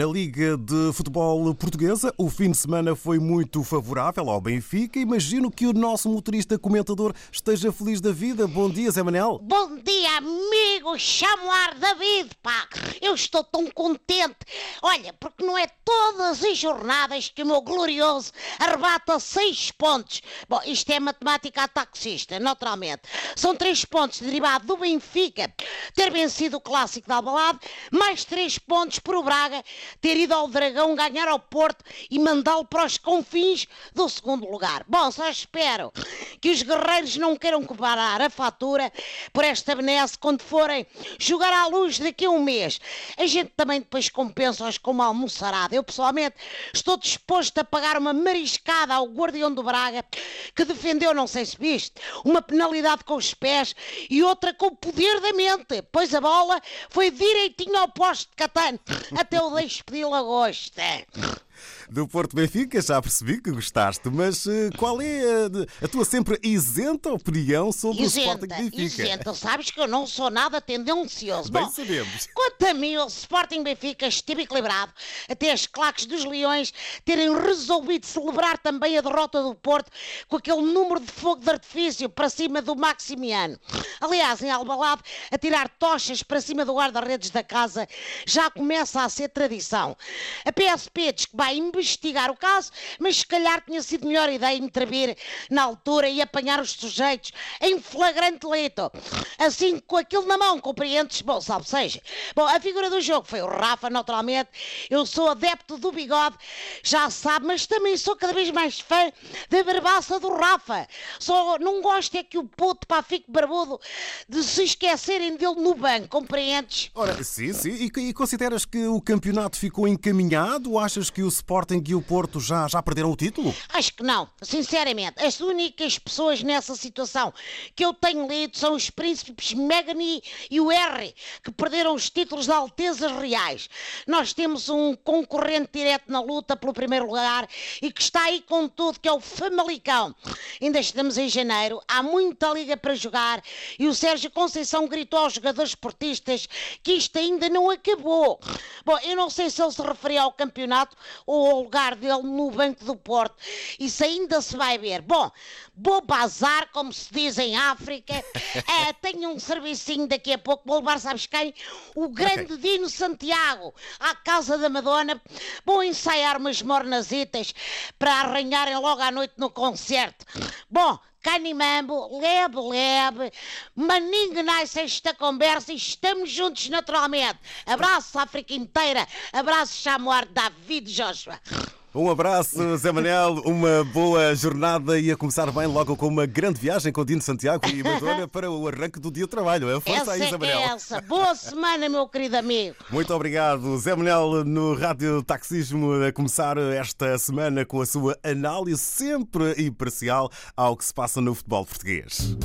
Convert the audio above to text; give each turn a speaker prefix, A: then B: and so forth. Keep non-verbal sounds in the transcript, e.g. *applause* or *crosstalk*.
A: Na Liga de Futebol Portuguesa, o fim de semana foi muito favorável ao Benfica. Imagino que o nosso motorista comentador esteja feliz da vida. Bom dia, Zé Manel.
B: Bom dia, amigo Chamoar David, pá. Eu estou tão contente. Olha, porque não é todas as jornadas que o meu glorioso arrebata seis pontos. Bom, isto é matemática taxista, naturalmente. São três pontos derivados do Benfica ter vencido o Clássico da Albalade, mais três pontos por o Braga ter ido ao Dragão ganhar ao Porto e mandá-lo para os confins do segundo lugar. Bom, só espero que os guerreiros não queiram comparar a fatura por esta benesse quando forem jogar à luz daqui a um mês. A gente também depois compensa-os com uma almoçarada. Eu, pessoalmente, estou disposto a pagar uma mariscada ao guardião do Braga que defendeu, não sei se viste, uma penalidade com os pés e outra com o poder da mente, pois a bola foi direitinho ao poste de Catano. Até o deixo pedir lagosta
A: do Porto Benfica, já percebi que gostaste, mas uh, qual é a, a, tua sempre isenta opinião sobre isenta, o Sporting Benfica?
B: Isenta, sabes que eu não sou nada tendencioso.
A: Bem Bom, sabemos.
B: Quanto a mim, o Sporting Benfica esteve equilibrado, até as claques dos Leões terem resolvido celebrar também a derrota do Porto com aquele número de fogo de artifício para cima do Maximiano. Aliás, em Albalade, a tirar tochas para cima do guarda-redes da casa já começa a ser tradição. A PSP diz que vai investigar o caso, mas se calhar tinha sido melhor ideia intervir na altura e apanhar os sujeitos em flagrante leito. Assim, com aquilo na mão, compreendes? Bom, salve seja. Bom, a figura do jogo foi o Rafa, naturalmente. Eu sou adepto do bigode, já sabe, mas também sou cada vez mais fã da barbaça do Rafa. Só não gosto é que o puto pá fique barbudo de se esquecerem dele no banco, compreendes?
A: Ora, sim, sim. E, e consideras que o campeonato ficou encaminhado? Achas que o Sporting e o Porto já, já perderam o título?
B: Acho que não. Sinceramente, as únicas pessoas nessa situação que eu tenho lido são os príncipes Meghan e o R, que perderam os títulos de altezas reais. Nós temos um concorrente direto na luta pelo primeiro lugar e que está aí com tudo, que é o Famalicão. Ainda estamos em janeiro, há muita liga para jogar e o Sérgio Conceição gritou aos jogadores esportistas que isto ainda não acabou. Bom, eu não sei se ele se referia ao campeonato ou ao lugar dele no Banco do Porto. Isso ainda se vai ver. Bom, vou bazar, como se diz em África. É, *laughs* tenho um servicinho daqui a pouco. Vou levar, sabes quem? O grande okay. Dino Santiago à casa da Madonna. Vou ensaiar umas mornasitas para arranharem logo à noite no concerto. Bom, Canimambo, lebe, lebe, maninho nasce esta conversa e estamos juntos naturalmente. Abraço África inteira, abraço Chamoar David Joshua.
A: Um abraço, Zé Manel, uma boa jornada e a começar bem logo com uma grande viagem com Dino Santiago e Madonna para o arranque do dia de trabalho. É força
B: essa
A: aí, Zé Manel.
B: É essa. Boa semana, meu querido amigo.
A: Muito obrigado, Zé Manel, no Rádio Taxismo, a começar esta semana com a sua análise sempre imparcial ao que se passa no futebol português.